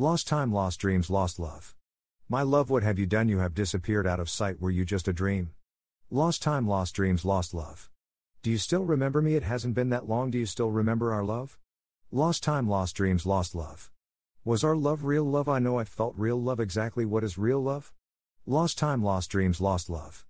Lost time, lost dreams, lost love. My love, what have you done? You have disappeared out of sight. Were you just a dream? Lost time, lost dreams, lost love. Do you still remember me? It hasn't been that long. Do you still remember our love? Lost time, lost dreams, lost love. Was our love real love? I know I felt real love. Exactly what is real love? Lost time, lost dreams, lost love.